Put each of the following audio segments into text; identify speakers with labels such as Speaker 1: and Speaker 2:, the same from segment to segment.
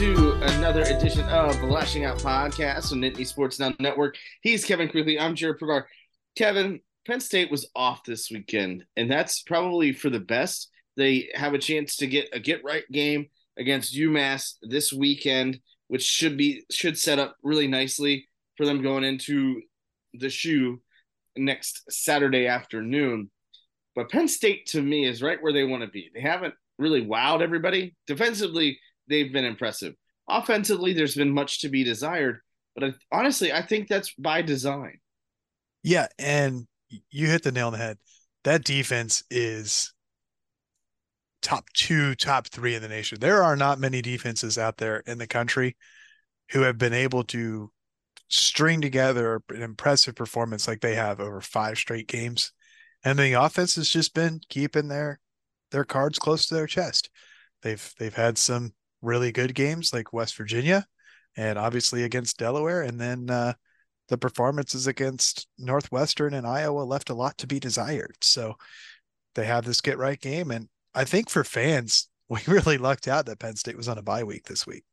Speaker 1: to another edition of the Lasching Out Podcast on Nittany Sports Now Network. He's Kevin Quigley. I'm Jarrod Prugar. Kevin, Penn State was off this weekend, and that's probably for the best. They have a chance to get a get right game against UMass this weekend, which should be should set up really nicely for them going into the shoe next Saturday afternoon. But Penn State to me is right where they want to be. They haven't really wowed everybody. Defensively, they've been impressive. Offensively, there's been much to be desired, but I, honestly, I think that's by design.
Speaker 2: Yeah, and you hit the nail on the head. That defense is top two, top three in the nation. There are not many defenses out there in the country who have been able to string together an impressive performance like they have over five straight games. And the offense has just been keeping their their cards close to their chest. They've they've had some really good games like West Virginia and obviously against Delaware. And then uh, the performances against Northwestern and Iowa left a lot to be desired. So they have this get right game. And I think for fans, we really lucked out that Penn State was on a bye week this week.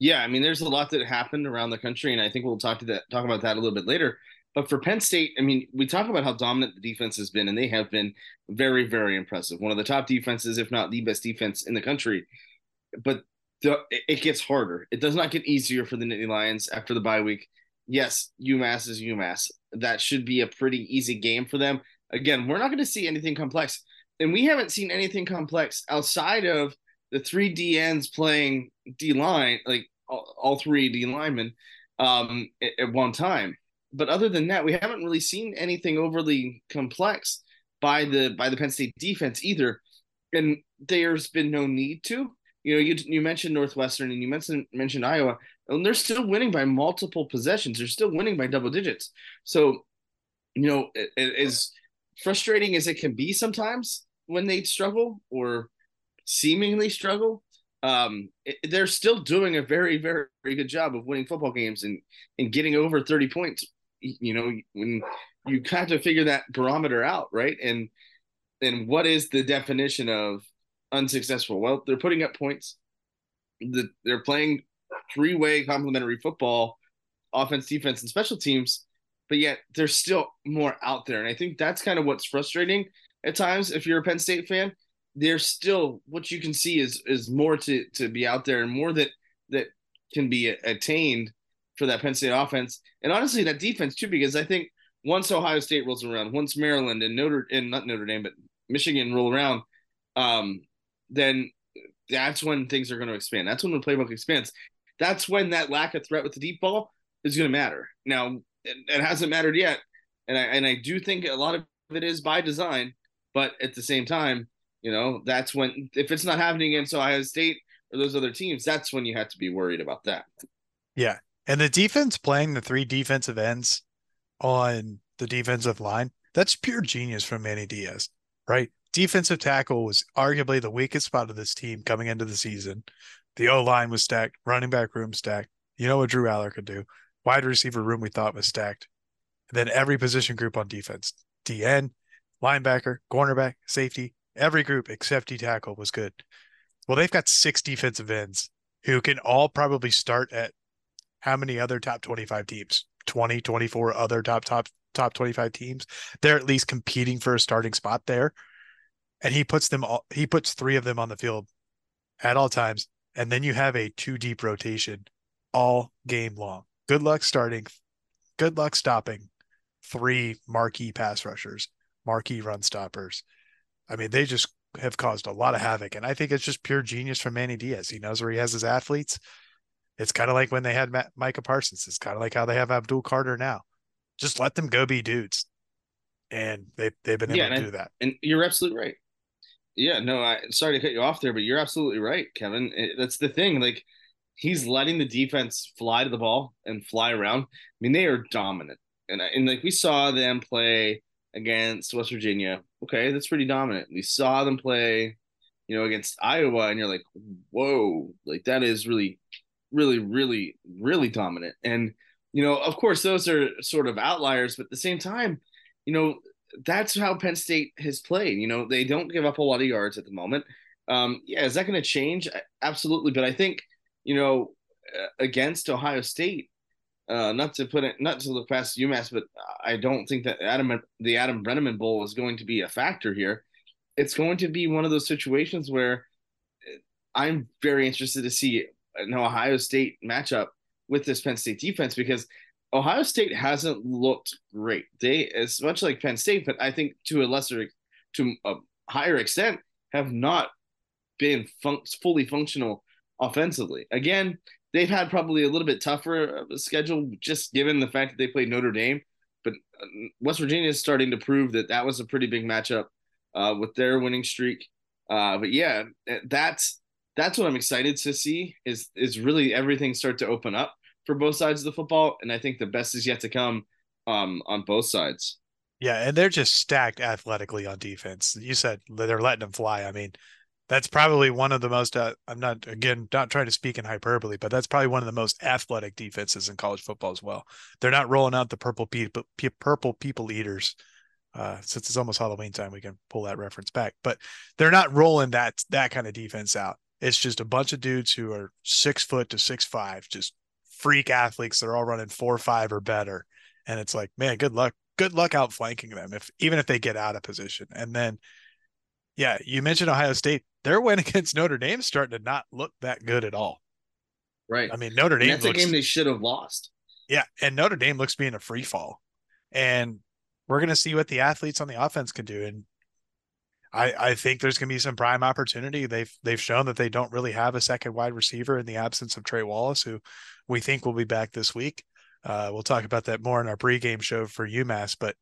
Speaker 1: Yeah, I mean, there's a lot that happened around the country, and I think we'll talk to that talk about that a little bit later. But for Penn State, I mean, we talk about how dominant the defense has been, and they have been very, very impressive. One of the top defenses, if not the best defense in the country. But the, it gets harder. It does not get easier for the Nittany Lions after the bye week. Yes, UMass is UMass. That should be a pretty easy game for them. Again, we're not going to see anything complex, and we haven't seen anything complex outside of the three DNs playing D line, like all, three D linemen, um, at, at, one time. But other than that, we haven't really seen anything overly complex by the by the Penn State defense either. And there's been no need to. You know, you you mentioned Northwestern and you mentioned mentioned Iowa, and they're still winning by multiple possessions. They're still winning by double digits. So, you know, as frustrating as it can be sometimes when they struggle or seemingly struggle, um, it, they're still doing a very, very, very good job of winning football games and and getting over thirty points. You know, when you have to figure that barometer out, right? And and what is the definition of unsuccessful? Well, they're putting up points. The, they're playing three-way complementary football, offense, defense, and special teams, but yet there's still more out there. And I think that's kind of what's frustrating at times if you're a Penn State fan there's still what you can see is is more to to be out there and more that that can be attained for that Penn State offense and honestly that defense too because I think once Ohio State rolls around once Maryland and Notre and not Notre Dame but Michigan roll around um then that's when things are going to expand that's when the playbook expands that's when that lack of threat with the deep ball is going to matter now it, it hasn't mattered yet and I and I do think a lot of it is by design but at the same time you know, that's when if it's not happening against Ohio State or those other teams, that's when you have to be worried about that.
Speaker 2: Yeah. And the defense playing the three defensive ends on the defensive line, that's pure genius from Manny Diaz, right? Defensive tackle was arguably the weakest spot of this team coming into the season. The O line was stacked, running back room stacked. You know what Drew Allar could do. Wide receiver room we thought was stacked. And then every position group on defense DN, linebacker, cornerback, safety, Every group except D tackle was good. Well, they've got six defensive ends who can all probably start at how many other top 25 teams? 20, 24 other top, top, top 25 teams. They're at least competing for a starting spot there. And he puts them all, he puts three of them on the field at all times. And then you have a two deep rotation all game long. Good luck starting. Good luck stopping three marquee pass rushers, marquee run stoppers. I mean, they just have caused a lot of havoc. And I think it's just pure genius from Manny Diaz. He knows where he has his athletes. It's kind of like when they had Matt, Micah Parsons. It's kind of like how they have Abdul Carter now. Just let them go be dudes. And they, they've been able yeah, to do that.
Speaker 1: And you're absolutely right. Yeah, no, I sorry to cut you off there, but you're absolutely right, Kevin. It, that's the thing. Like he's letting the defense fly to the ball and fly around. I mean, they are dominant. And, and like we saw them play against West Virginia. Okay, that's pretty dominant. We saw them play, you know, against Iowa, and you're like, whoa, like that is really, really, really, really dominant. And you know, of course, those are sort of outliers, but at the same time, you know, that's how Penn State has played. You know, they don't give up a lot of yards at the moment. Um, yeah, is that going to change? Absolutely, but I think you know against Ohio State, uh, not to put it, not to look past UMass, but I don't think that Adam the Adam Breneman Bowl is going to be a factor here. It's going to be one of those situations where I'm very interested to see an Ohio State matchup with this Penn State defense because Ohio State hasn't looked great. They, as much like Penn State, but I think to a lesser, to a higher extent, have not been fun- fully functional offensively. Again, they've had probably a little bit tougher schedule just given the fact that they played Notre Dame. But uh, West Virginia is starting to prove that that was a pretty big matchup uh, with their winning streak. Uh, but yeah, that's that's what I'm excited to see is is really everything start to open up for both sides of the football, and I think the best is yet to come um, on both sides.
Speaker 2: Yeah, and they're just stacked athletically on defense. You said they're letting them fly. I mean, that's probably one of the most uh, i'm not again not trying to speak in hyperbole but that's probably one of the most athletic defenses in college football as well they're not rolling out the purple people purple people eaters uh, since it's almost halloween time we can pull that reference back but they're not rolling that that kind of defense out it's just a bunch of dudes who are six foot to six five just freak athletes they're all running four five or better and it's like man good luck good luck outflanking them if even if they get out of position and then yeah, you mentioned Ohio State. Their win against Notre Dame starting to not look that good at all.
Speaker 1: Right.
Speaker 2: I mean, Notre Dame.
Speaker 1: And that's looks, a game they should have lost.
Speaker 2: Yeah, and Notre Dame looks being a free fall, and we're going to see what the athletes on the offense can do. And I, I think there's going to be some prime opportunity. They've they've shown that they don't really have a second wide receiver in the absence of Trey Wallace, who we think will be back this week. Uh, we'll talk about that more in our pregame show for UMass. But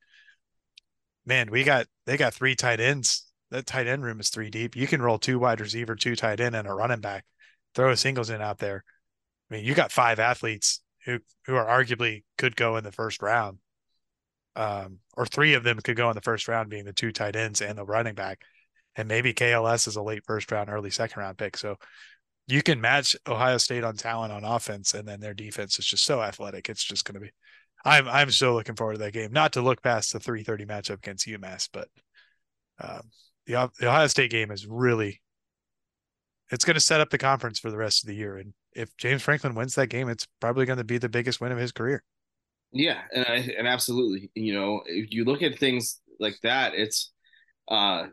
Speaker 2: man, we got they got three tight ends that tight end room is three deep. You can roll two wide receiver, two tight end, and a running back. Throw a singles in out there. I mean, you got five athletes who who are arguably could go in the first round, um, or three of them could go in the first round, being the two tight ends and the running back, and maybe KLS is a late first round, early second round pick. So you can match Ohio State on talent on offense, and then their defense is just so athletic. It's just going to be. I'm I'm so looking forward to that game. Not to look past the 3:30 matchup against UMass, but um, the, the Ohio State game is really it's going to set up the conference for the rest of the year. And if James Franklin wins that game, it's probably going to be the biggest win of his career.
Speaker 1: Yeah, and I, and absolutely, you know, if you look at things like that, it's uh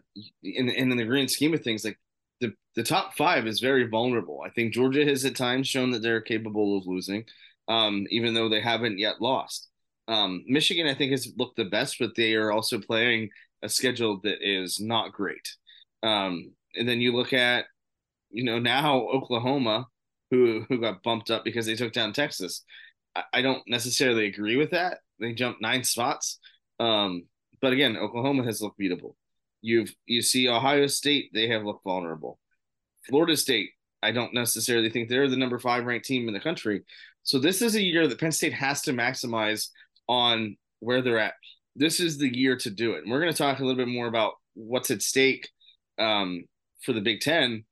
Speaker 1: in in the grand scheme of things, like the the top five is very vulnerable. I think Georgia has at times shown that they're capable of losing, um, even though they haven't yet lost. Um, Michigan, I think, has looked the best, but they are also playing a schedule that is not great. Um, and then you look at, you know, now Oklahoma, who who got bumped up because they took down Texas. I, don't necessarily agree with that. They jumped nine spots. Um, but again, Oklahoma has looked beatable. You've you see Ohio State, they have looked vulnerable. Florida State, I don't necessarily think they're the number five ranked team in the country. So this is a year that Penn State has to maximize on where they're at this is the year to do it. And we're going to talk a little bit more about what's at stake um, for the Big Ten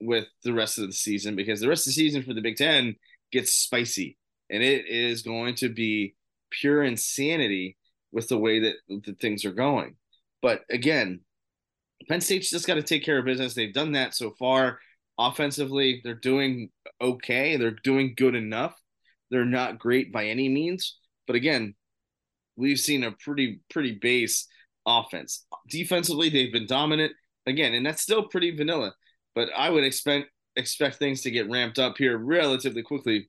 Speaker 1: with the rest of the season because the rest of the season for the Big Ten gets spicy and it is going to be pure insanity with the way that the things are going. But again, Penn State's just got to take care of business. They've done that so far. Offensively, they're doing okay. They're doing good enough. They're not great by any means. But again, we've seen a pretty pretty base offense. Defensively, they've been dominant again, and that's still pretty vanilla. But I would expect expect things to get ramped up here relatively quickly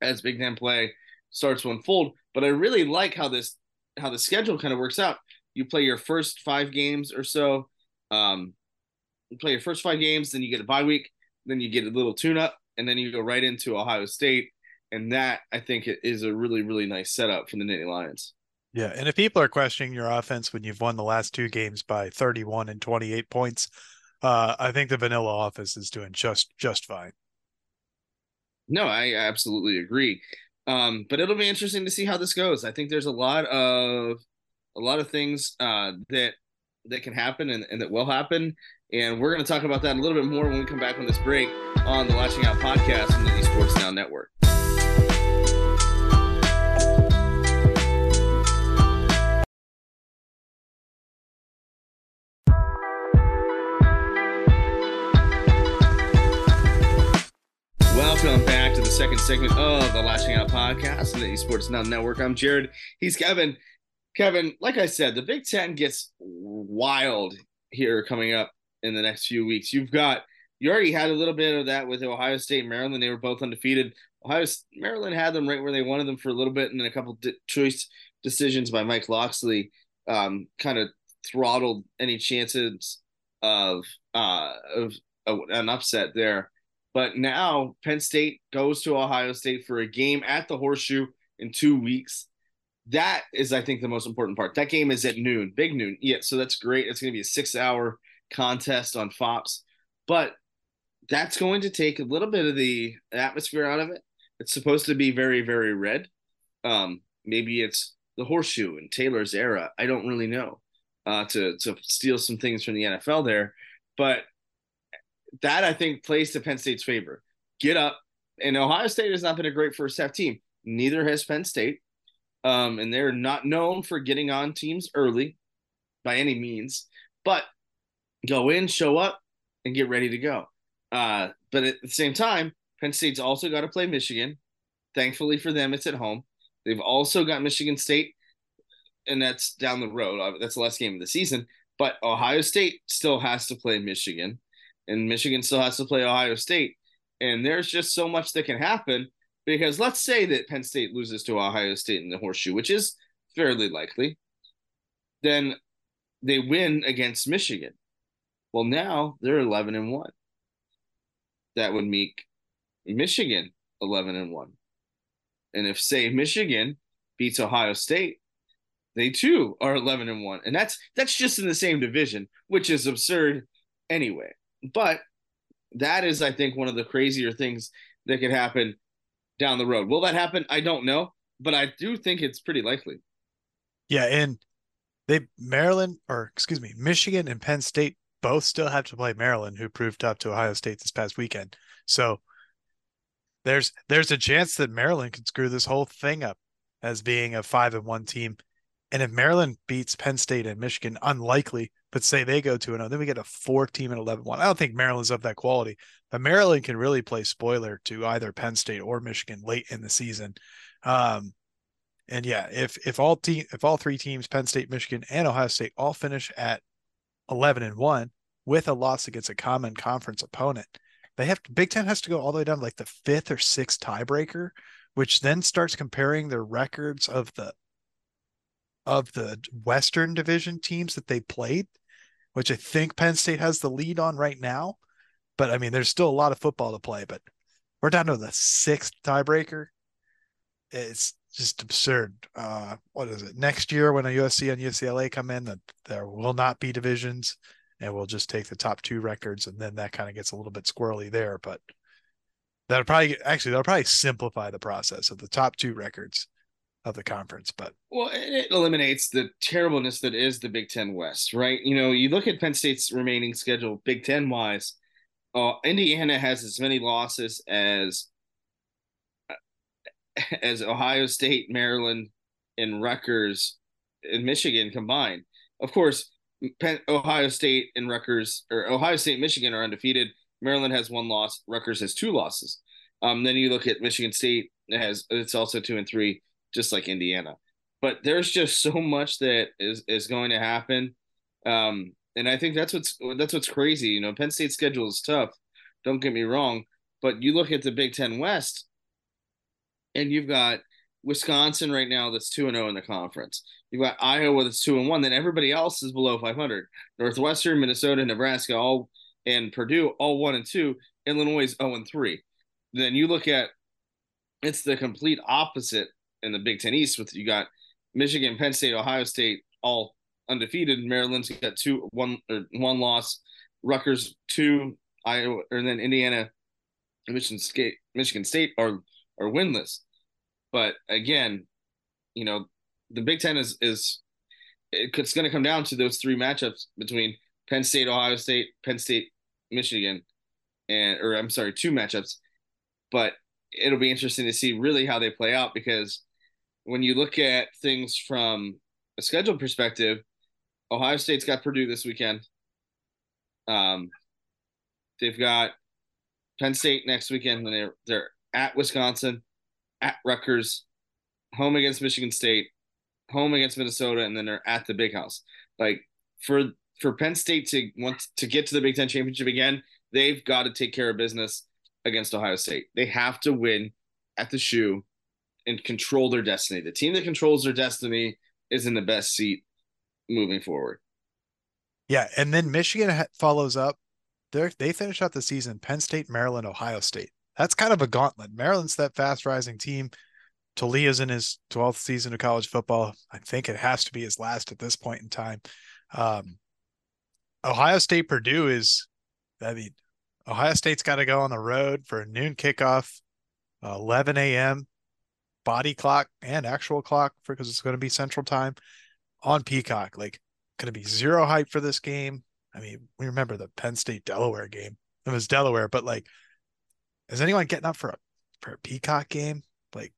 Speaker 1: as Big Ten play starts to unfold. But I really like how this how the schedule kind of works out. You play your first five games or so. Um, you play your first five games, then you get a bye week, then you get a little tune up, and then you go right into Ohio State. And that I think is a really, really nice setup for the Nittany Lions.
Speaker 2: Yeah, and if people are questioning your offense when you've won the last two games by 31 and 28 points, uh, I think the vanilla office is doing just just fine.
Speaker 1: No, I absolutely agree. Um, but it'll be interesting to see how this goes. I think there's a lot of a lot of things uh, that that can happen and, and that will happen. And we're going to talk about that a little bit more when we come back from this break on the Lasching Out podcast on the Esports Now Network. Second segment of the Lasching Out podcast on the Esports Now Network. I'm Jarrod. He's Kevin. Kevin, like I said, the Big Ten gets wild here coming up in the next few weeks. You've got you already had a little bit of that with Ohio State and Maryland. They were both undefeated. Ohio Maryland had them right where they wanted them for a little bit, and then a couple di- choice decisions by Mike Locksley um, kind of throttled any chances of uh, of, of an upset there. But now Penn State goes to Ohio State for a game at the Horseshoe in two weeks. That is, I think, the most important part. That game is at noon, big noon. Yeah, so that's great. It's going to be a six-hour contest on Fox, but that's going to take a little bit of the atmosphere out of it. It's supposed to be very, very red. Um, maybe it's the horseshoe in Taylor's era. I don't really know. Uh, to to steal some things from the NFL there, but that I think plays to Penn State's favor. Get up, and Ohio State has not been a great first half team. Neither has Penn State, um, and they're not known for getting on teams early by any means. But go in, show up, and get ready to go. Uh, but at the same time, Penn State's also got to play Michigan. Thankfully for them, it's at home. They've also got Michigan State, and that's down the road. Uh, that's the last game of the season. But Ohio State still has to play Michigan and Michigan still has to play Ohio State. And there's just so much that can happen because let's say that Penn State loses to Ohio State in the horseshoe, which is fairly likely, then they win against Michigan. Well, now they're 11 and 1. That would make Michigan 11 and 1. And if say Michigan beats Ohio State, they too are 11 and 1. And that's that's just in the same division, which is absurd anyway. But that is, I think, one of the crazier things that could happen down the road. Will that happen? I don't know, but I do think it's pretty likely.
Speaker 2: Yeah, and they Maryland or excuse me, Michigan and Penn State both still have to play Maryland, who proved up to Ohio State this past weekend. So there's there's a chance that Maryland could screw this whole thing up as being a five and one team. And if Maryland beats Penn State and Michigan, unlikely, but say they go to another, then we get a four team and 11 1. I don't think Maryland's of that quality, but Maryland can really play spoiler to either Penn State or Michigan late in the season. Um, and yeah, if if all team if all three teams, Penn State, Michigan, and Ohio State, all finish at 11 and one with a loss against a common conference opponent, they have Big Ten has to go all the way down to like the fifth or sixth tiebreaker, which then starts comparing the records of the of the Western Division teams that they played which I think Penn State has the lead on right now. But I mean, there's still a lot of football to play, but we're down to the sixth tiebreaker. It's just absurd. Uh, what is it? Next year, when a USC and UCLA come in, that there will not be divisions, and we'll just take the top two records, and then that kind of gets a little bit squirrely there. But that'll probably actually that'll probably simplify the process of the top two records of the conference. But
Speaker 1: well, it eliminates the terribleness that is the Big Ten West, right? You know, you look at Penn State's remaining schedule, Big Ten wise. Uh, Indiana has as many losses as as Ohio State, Maryland, and Rutgers and Michigan combined. Of course, Penn, Ohio State and Rutgers or Ohio State, Michigan are undefeated. Maryland has one loss. Rutgers has two losses. Um, then you look at Michigan State it has it's also two and three just like Indiana. But there's just so much that is is going to happen. Um, and I think that's what's that's what's crazy. You know, Penn State's schedule is tough. Don't get me wrong, but you look at the Big Ten West, and you've got Wisconsin right now that's two and zero oh in the conference. You've got Iowa that's two and one. Then everybody else is below five hundred. Northwestern, Minnesota, Nebraska, all and Purdue all one and two. Illinois is zero and three. Then you look at it's the complete opposite in the Big Ten East with you got Michigan, Penn State, Ohio State all undefeated. Maryland's got two one or one loss. Rutgers two, Iowa, and then Indiana, Michigan State, Michigan State are are winless. But again, you know, the Big Ten is is it's going to come down to those three matchups between Penn State, Ohio State, Penn State, Michigan, and or I'm sorry, two matchups. But it'll be interesting to see really how they play out because when you look at things from a schedule perspective, Ohio State's got Purdue this weekend. Um, they've got Penn State next weekend, and they're they're at Wisconsin, at Rutgers, home against Michigan State, home against Minnesota, and then they're at the Big House. Like for for Penn State to want to get to the Big Ten championship again, they've got to take care of business against Ohio State. They have to win at the shoe and control their destiny. The team that controls their destiny is in the best seat moving forward.
Speaker 2: Yeah, and then Michigan follows up. They they finish out the season Penn State, Maryland, Ohio State. That's kind of a gauntlet. Maryland's that fast rising team. Taulia's in his 12th season of college football. I think it has to be his last at this point in time. Um, Ohio State Purdue is, I mean, Ohio State's got to go on the road for a noon kickoff, uh, 11 a.m. body clock and actual clock because it's going to be central time on Peacock. Like, going to be zero hype for this game. I mean, we remember the Penn State Delaware game. It was Delaware, but like, is anyone getting up for a for a Peacock game? Like,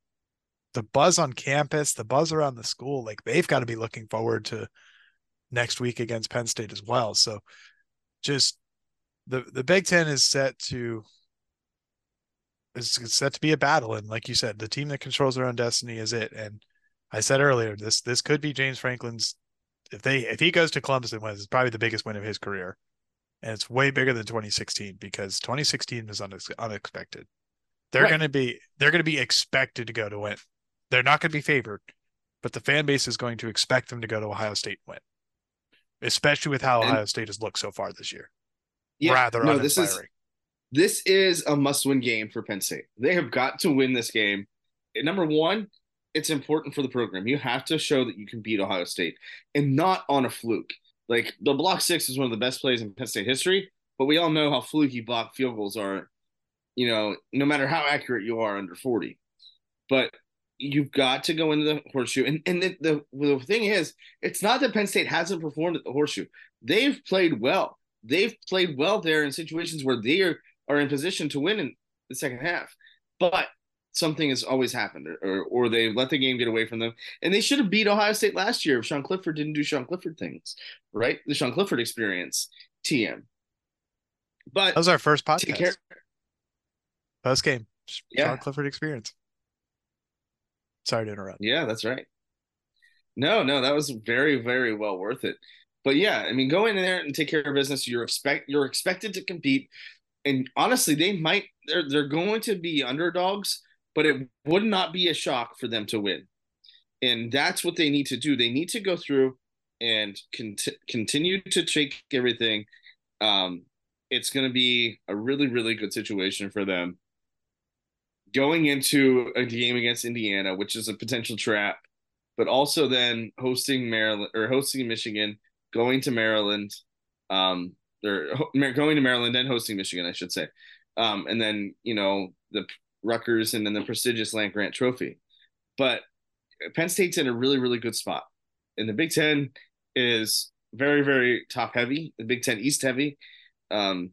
Speaker 2: the buzz on campus, the buzz around the school, like they've got to be looking forward to next week against Penn State as well. So, just the the Big Ten is set to is set to be a battle, and like you said, the team that controls their own destiny is it. And I said earlier, this this could be James Franklin's if they if he goes to Columbus and wins, it's probably the biggest win of his career, and it's way bigger than 2016 because 2016 was unexpected. They're right. going to be they're going to be expected to go to win. They're not going to be favored, but the fan base is going to expect them to go to Ohio State and win, especially with how and, Ohio State has looked so far this year.
Speaker 1: Yeah, rather no, this is this is a must-win game for Penn State. They have got to win this game. Number one, it's important for the program. You have to show that you can beat Ohio State and not on a fluke. Like the block six is one of the best plays in Penn State history, but we all know how fluky block field goals are, you know, no matter how accurate you are under 40. But you've got to go into the horseshoe. And, and the, the, the thing is, it's not that Penn State hasn't performed at the horseshoe. They've played well. They've played well there in situations where they are, are in position to win in the second half. But something has always happened, or or they let the game get away from them. And they should have beat Ohio State last year if Sean Clifford didn't do Sean Clifford things, right? The Sean Clifford experience, TM. But
Speaker 2: that was our first podcast. Post game, yeah. Sean Clifford experience. Sorry to interrupt.
Speaker 1: Yeah, that's right. No, no, that was very, very well worth it. But yeah, I mean, go in there and take care of business. You're expect you're expected to compete, and honestly, they might they're they're going to be underdogs but it would not be a shock for them to win. And that's what they need to do. They need to go through and cont- continue to take everything. Um, it's going to be a really, really good situation for them going into a game against Indiana, which is a potential trap, but also then hosting Maryland or hosting Michigan, going to Maryland, um, or going to Maryland and hosting Michigan, I should say. Um, and then, you know, the Rutgers, and then the prestigious Land Grant Trophy. But Penn State's in a really, really good spot. And the Big Ten is very, very top heavy. The Big Ten East heavy. Um,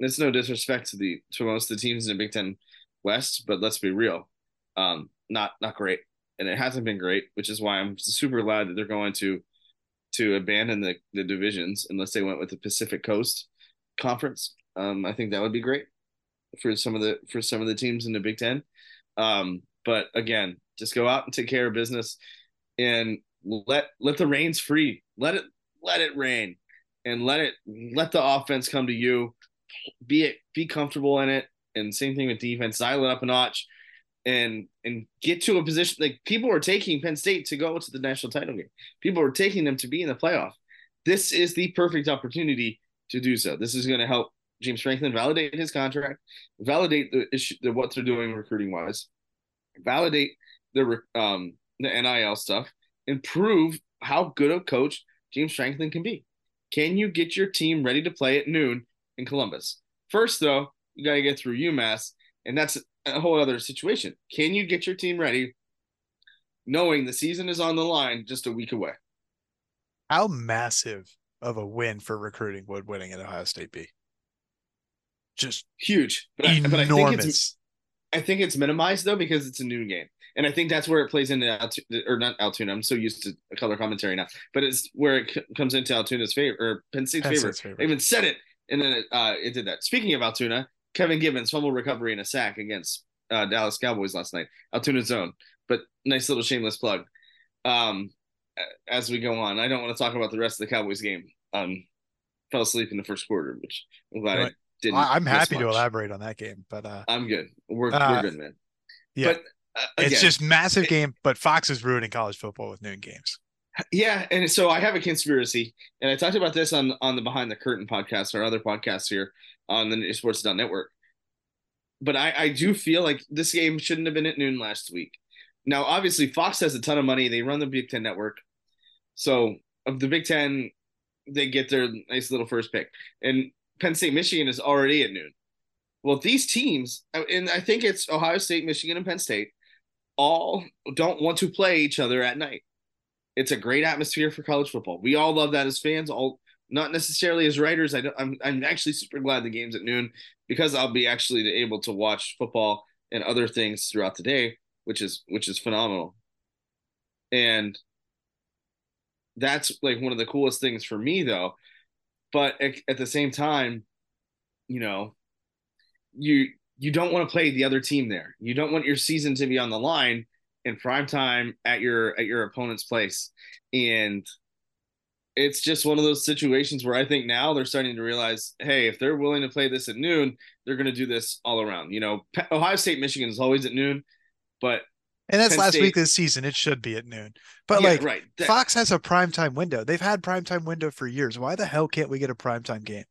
Speaker 1: it's no disrespect to the to most of the teams in the Big Ten West, but let's be real, um, not not great, and it hasn't been great, which is why I'm super glad that they're going to to abandon the the divisions unless they went with the Pacific Coast Conference. Um, I think that would be great for some of the for some of the teams in the Big Ten. Um, but again, just go out and take care of business and let let the reins free. Let it let it rain and let it let the offense come to you. Be it be comfortable in it. And same thing with defense. Dial it up a notch and and get to a position like people are taking Penn State to go to the national title game. People are taking them to be in the playoff. This is the perfect opportunity to do so. This is going to help James Franklin validate his contract, validate the issue, the, what they're doing recruiting wise, validate the um the NIL stuff, and prove how good a coach James Franklin can be. Can you get your team ready to play at noon in Columbus? First, though, you got to get through UMass, and that's a whole other situation. Can you get your team ready, knowing the season is on the line just a week away?
Speaker 2: How massive of a win for recruiting would winning at Ohio State be?
Speaker 1: just huge.
Speaker 2: But I, but I
Speaker 1: think it's I think it's minimized though because it's a new game. And I think that's where it plays into Altoona, or not Altoona. I'm so used to color commentary now, but it's where it c- comes into Altoona's favor or Penn State's, Penn favor. State's favor. I even said it, and then it, uh, it did that. Speaking of Altoona, Kevin Givens fumble recovery and a sack against uh, Dallas Cowboys last night. Altoona zone, but nice little shameless plug. Um, as we go on, I don't want to talk about the rest of the Cowboys game. Um, fell asleep in the first quarter, which I'm glad I didn't.
Speaker 2: I'm happy to elaborate on that game, but uh,
Speaker 1: I'm good. We're, uh, we're good, man.
Speaker 2: Yeah, but, uh, again, it's just massive it, game. But Fox is ruining college football with noon games.
Speaker 1: Yeah, and so I have a conspiracy, and I talked about this on on the Behind the Curtain podcast or other podcasts here on the Sports Network. But I, I do feel like this game shouldn't have been at noon last week. Now, obviously, Fox has a ton of money. They run the Big Ten network. So, of the Big Ten, they get their nice little first pick. And Penn State, Michigan is already at noon. Well, these teams, and I think it's Ohio State, Michigan, and Penn State, all don't want to play each other at night. It's a great atmosphere for college football. We all love that as fans. All not necessarily as writers. I am I'm actually super glad the game's at noon because I'll be actually able to watch football and other things throughout the day, which is which is phenomenal. And that's like one of the coolest things for me though. But at, at the same time, you know, you you don't want to play the other team there. You don't want your season to be on the line in prime time at your at your opponent's place. And it's just one of those situations where I think now they're starting to realize, hey, if they're willing to play this at noon, they're going to do this all around. You know, Ohio State, Michigan is always at noon, but
Speaker 2: and that's Penn last State, week this season. It should be at noon. But yeah, like right. That, Fox has a primetime window. They've had primetime window for years. Why the hell can't we get a primetime game?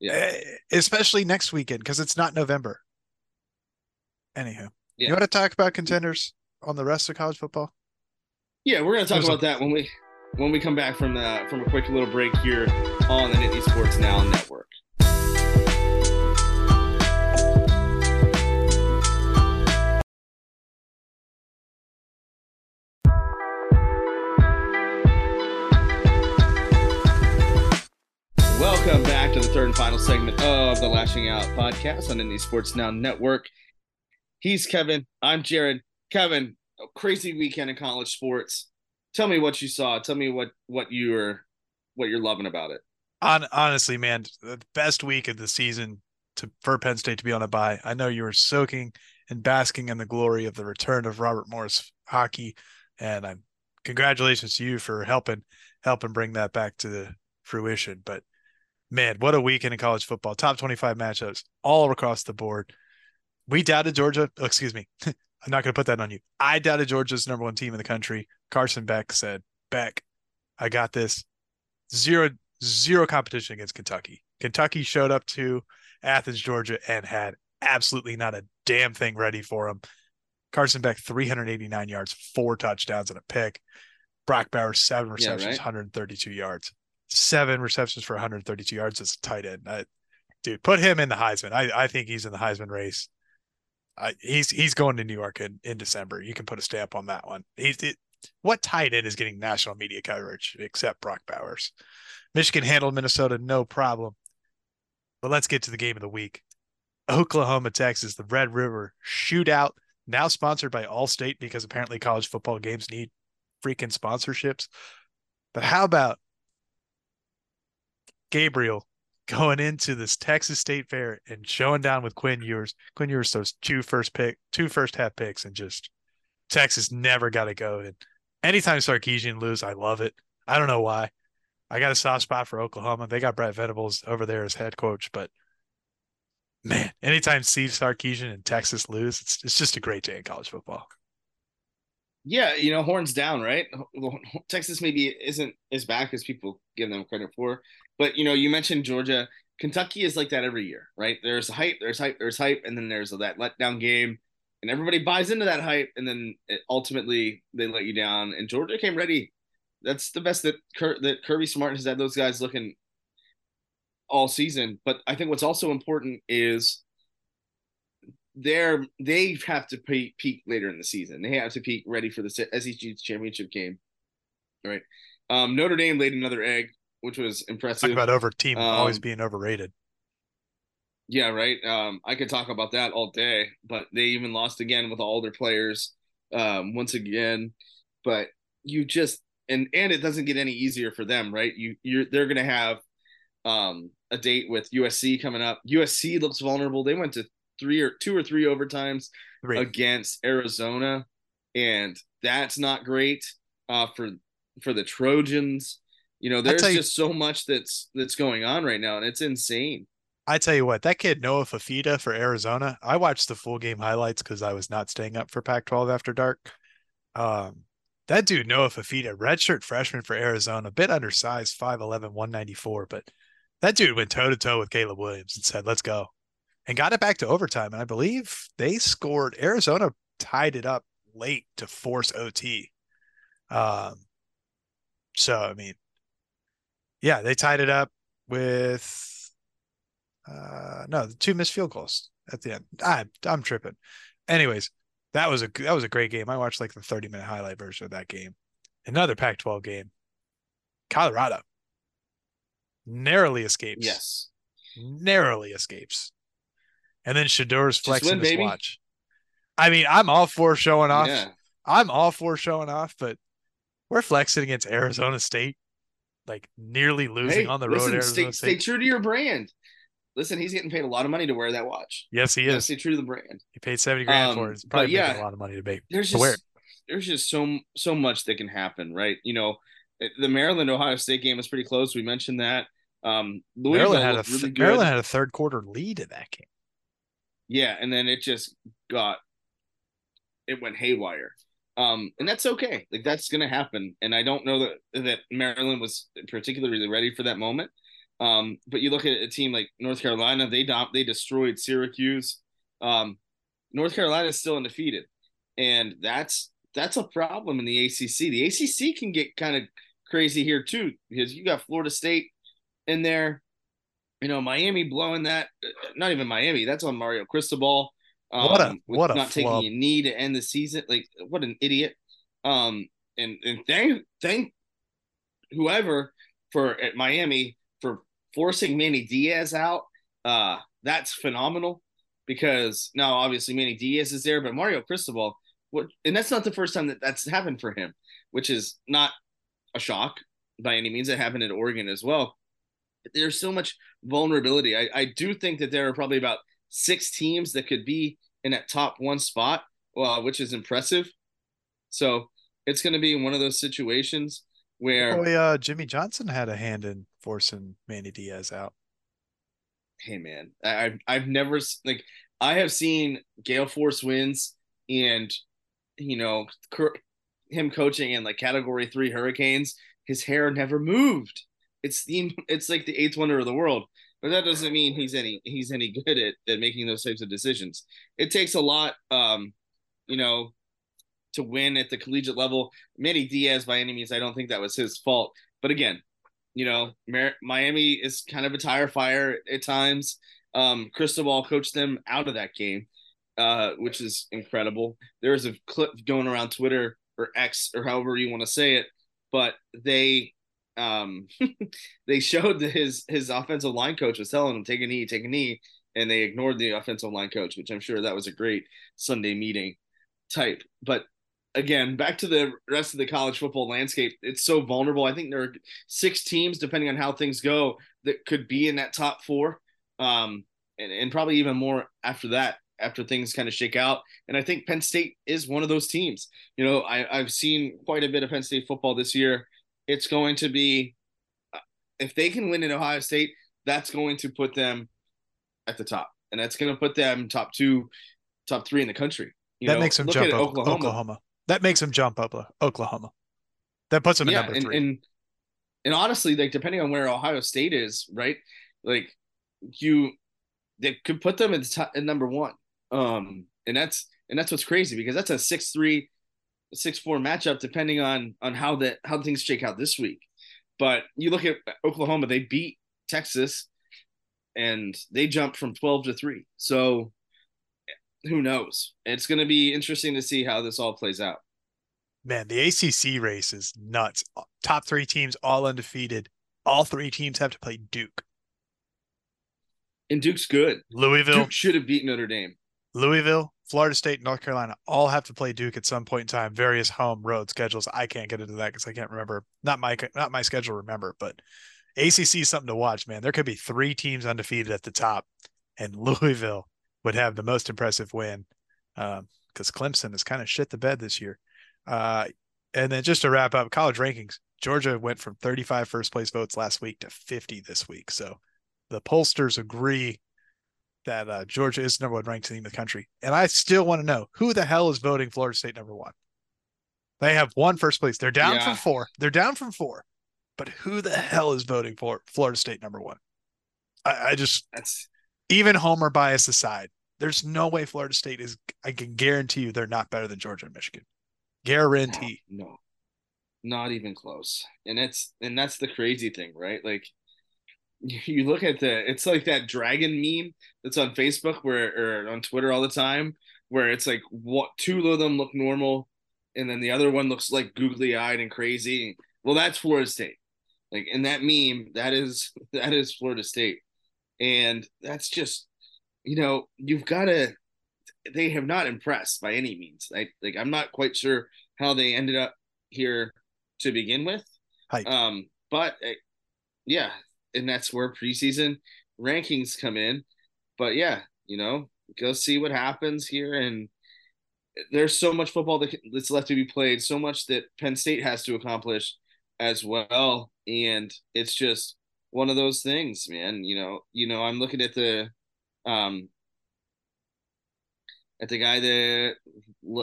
Speaker 2: Yeah. Eh, especially next weekend because it's not November. Anywho. Yeah. You want to talk about contenders on the rest of college football?
Speaker 1: Yeah, we're gonna talk There's about a- that when we when we come back from the from a quick little break here on the Nittany Sports Now Network. Welcome back to the third and final segment of the Lasching Out podcast on Nittany Sports Now Network. He's Kevin. I'm Jarrod. Kevin, crazy weekend in college sports tell me what you saw. Tell me what what you're what you're loving about it.
Speaker 2: On honestly, man, the best week of the season to for Penn State to be on a bye. I know you were soaking and basking in the glory of the return of Robert Morris hockey, and I'm congratulations to you for helping helping bring that back to the fruition. But man, what a weekend in college football! Top 25 matchups all across the board. We doubted Georgia. Oh, excuse me. I'm not going to put that on you. I doubted Georgia's number one team in the country. Carson Beck said, Beck, I got this. Zero, zero competition against Kentucky. Kentucky showed up to Athens, Georgia, and had absolutely not a damn thing ready for him. Carson Beck, 389 yards, four touchdowns, and a pick. Brock Bowers, seven receptions, yeah, right? 132 yards. Seven receptions for 132 yards as a tight end. I, dude, put him in the Heisman. I, I think he's in the Heisman race he's he's going to New York in, in December. You can put a stamp on that one. He's it, what tight end is getting national media coverage except Brock Bowers? Michigan handled Minnesota no problem. But let's get to the game of the week. Oklahoma, Texas, the Red River shootout, now sponsored by Allstate because apparently college football games need freaking sponsorships. But how about Gabriel going into this Texas State Fair and showing down with Quinn Ewers. Quinn Ewers those two first pick, two first half picks, and just Texas never got to go. And anytime Sarkisian lose, I love it. I don't know why. I got a soft spot for Oklahoma. They got Brent Venables over there as head coach, but man, anytime Steve Sarkisian and Texas lose, it's it's just a great day in college football.
Speaker 1: Yeah, you know, horns down, right? Texas maybe isn't as back as people give them credit for, but you know, you mentioned Georgia. Kentucky is like that every year, right? There's hype, there's hype, there's hype, and then there's that letdown game, and everybody buys into that hype, and then ultimately they let you down. And Georgia came ready. That's the best that Kir- that Kirby Smart has had those guys looking all season. But I think what's also important is they're they have to peak, peak later in the season. They have to peak ready for the SEC championship game, right? Um, Notre Dame laid another egg, which was impressive.
Speaker 2: Talk about over team um, always being overrated.
Speaker 1: Yeah, right. Um, I could talk about that all day, but they even lost again with all their players um, once again. But you just and and it doesn't get any easier for them, right? You you're they're gonna have um, a date with USC coming up. USC looks vulnerable. They went to three or two or three overtimes three. against Arizona, and that's not great uh, for for the Trojans. You know, there's just so much that's that's going on right now, and it's insane.
Speaker 2: I tell you what, that kid Noah Fifita for Arizona. I watched the full game highlights because I was not staying up for Pac-12 after dark. Um, that dude Noah Fifita, redshirt freshman for Arizona, a bit undersized, 5'11", 194, but that dude went toe to toe with Caleb Williams and said, "Let's go," and got it back to overtime. And I believe they scored. Arizona tied it up late to force OT. Um, so I mean, yeah, they tied it up with uh no, the two missed field goals at the end. I I'm tripping. Anyways, that was a that was a great game. I watched like the 30 minute highlight version of that game. Another Pac-12 game. Colorado narrowly escapes.
Speaker 1: Yes.
Speaker 2: Narrowly escapes. And then Shedeur's flexing win, his watch. I mean, I'm all for showing off. Yeah. I'm all for showing off, but we're flexing against Arizona State, like nearly losing hey, on the road. Listen,
Speaker 1: stay, stay, true to your brand. Listen, he's getting paid a lot of money to wear that watch.
Speaker 2: Yes, he is.
Speaker 1: Stay true to the brand.
Speaker 2: He paid seventy grand um, for it. It's probably yeah, a lot of money to pay.
Speaker 1: There's just wear. there's just so so much that can happen, right? You know, the Maryland Ohio State game was pretty close. We mentioned that. Um,
Speaker 2: Maryland had a th- really Maryland had a third quarter lead in that game.
Speaker 1: Yeah, and then it just got it went haywire. Um, and that's okay. Like that's gonna happen. And I don't know that that Maryland was particularly ready for that moment. Um, but you look at a team like North Carolina, they dom- they destroyed Syracuse. Um, North Carolina is still undefeated, and that's that's a problem in the ACC. The ACC can get kind of crazy here too because you got Florida State in there. You know, Miami blowing that. Not even Miami. That's on Mario Cristobal. Um, what a what a not flub. taking a knee to end the season. Like what an idiot. Um, and and thank thank whoever for at Miami for forcing Manny Diaz out. Uh, that's phenomenal because now obviously Manny Diaz is there, but Mario Cristobal, what, and that's not the first time that that's happened for him, which is not a shock by any means. It happened in Oregon as well. There's so much vulnerability. I, I do think that there are probably about six teams that could be in that top one spot, uh, which is impressive. So it's going to be one of those situations where
Speaker 2: oh, yeah, Jimmy Johnson had a hand in forcing Manny Diaz out.
Speaker 1: Hey man, I've I've never like I have seen Gale Force wins and you know him coaching in like Category Three Hurricanes. His hair never moved. It's the it's like the eighth wonder of the world. But that doesn't mean he's any he's any good at, at making those types of decisions. It takes a lot, um, you know, to win at the collegiate level. Manny Diaz, by any means, I don't think that was his fault. But again, you know, Mar- Miami is kind of a tire fire at times. Um, Cristobal coached them out of that game, uh, which is incredible. There's a clip going around Twitter or X or however you want to say it, but they um they showed that his his offensive line coach was telling him take a knee, take a knee, and they ignored the offensive line coach, which I'm sure that was a great Sunday meeting type. But again, back to the rest of the college football landscape, it's so vulnerable. I think there are six teams, depending on how things go, that could be in that top four, um, and, and probably even more after that, after things kind of shake out. And I think Penn State is one of those teams. You know, I, I've seen quite a bit of Penn State football this year. It's going to be, if they can win in Ohio State, that's going to put them at the top, and that's going to put them top two, top three in the country.
Speaker 2: You that know, makes them jump up Oklahoma. Oklahoma. That makes them jump up Oklahoma. That puts them yeah, at number
Speaker 1: and,
Speaker 2: three.
Speaker 1: And, and honestly, like depending on where Ohio State is, right? Like you, they could put them at, the top, at number one. Um, and that's and that's what's crazy because that's a six three, six four matchup depending on on how that how things shake out this week. But you look at Oklahoma, they beat Texas, and they jumped from twelve to three. So who knows? It's going to be interesting to see how this all plays out.
Speaker 2: Man, the ACC race is nuts. Top three teams all undefeated. All three teams have to play Duke.
Speaker 1: And Duke's good.
Speaker 2: Louisville
Speaker 1: Duke should have beaten Notre Dame.
Speaker 2: Louisville, Florida State, and North Carolina all have to play Duke at some point in time. Various home road schedules. I can't get into that because I can't remember. Not my not my schedule. Remember, but ACC is something to watch, man. There could be three teams undefeated at the top, and Louisville would have the most impressive win because um, Clemson has kind of shit the bed this year. Uh, and then just to wrap up, college rankings. Georgia went from 35 first place votes last week to 50 this week. So the pollsters agree that uh, Georgia is the number one ranked team in the country. And I still want to know who the hell is voting Florida State number one? They have one first place. They're down yeah. from four. They're down from four. But who the hell is voting for Florida State number one? I, I just that's even Homer bias aside, there's no way Florida State is. I can guarantee you they're not better than Georgia and Michigan. Guarantee.
Speaker 1: No, no, not even close. And that's and that's the crazy thing, right? Like you look at the it's like that dragon meme that's on Facebook where or on Twitter all the time where it's like what two of them look normal and then the other one looks like googly eyed and crazy. Well, that's Florida State. Like in that meme, that is that is Florida State. And that's just you know, you've got to they have not impressed by any means. I like I'm not quite sure how they ended up here to begin with. Um, but uh, yeah, and that's where preseason rankings come in. But yeah, you know, go see what happens here, and there's so much football that, that's left to be played, so much that Penn State has to accomplish as well, and it's just one of those things, man. You know, you know, I'm looking at the um at the guy that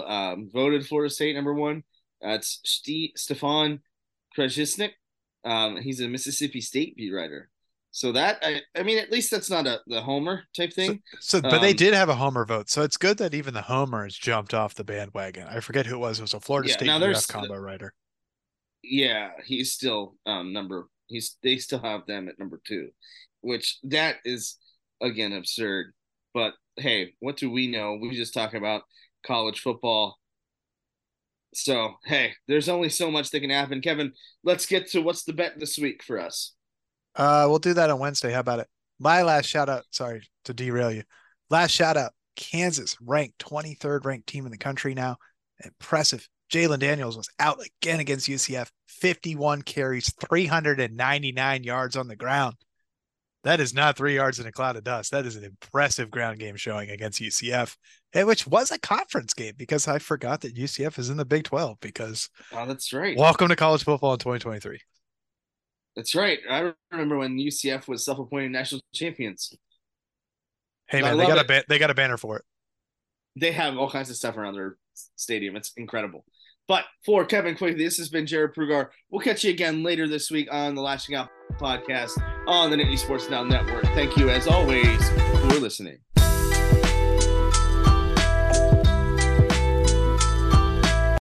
Speaker 1: um, voted Florida State number one. That's Stefan Krajisnik. Um, he's a Mississippi State beat writer. So that I, I mean, at least that's not a the homer type thing.
Speaker 2: So, so but um, they did have a homer vote, so it's good that even the homers jumped off the bandwagon. I forget who it was. It was a Florida yeah, State UF combo writer.
Speaker 1: Yeah, he's still um number. He's they still have them at number two, which that is again absurd. But hey, what do we know? We just talk about college football so hey, there's only so much that can happen. Kevin, let's get to what's the bet this week for us.
Speaker 2: Uh, we'll do that on Wednesday. How about it? My last shout out. Sorry to derail you. Last shout out. Kansas ranked 23rd ranked team in the country now. Impressive. Jalon Daniels was out again against UCF. 51 carries, 399 yards on the ground. That is not three yards in a cloud of dust. That is an impressive ground game showing against UCF, which was a conference game because I forgot that UCF is in the Big 12 because
Speaker 1: oh, that's right.
Speaker 2: Welcome to college football in 2023.
Speaker 1: That's right. I remember when UCF was self-appointed national champions.
Speaker 2: Hey man, they got it. a ba- they got a banner for it.
Speaker 1: They have all kinds of stuff around their stadium. It's incredible. But for Kevin Quigley, this has been Jarrod Prugar. We'll catch you again later this week on the Lasching Out podcast on the Nittany Sports Now Network. Thank you, as always, for listening.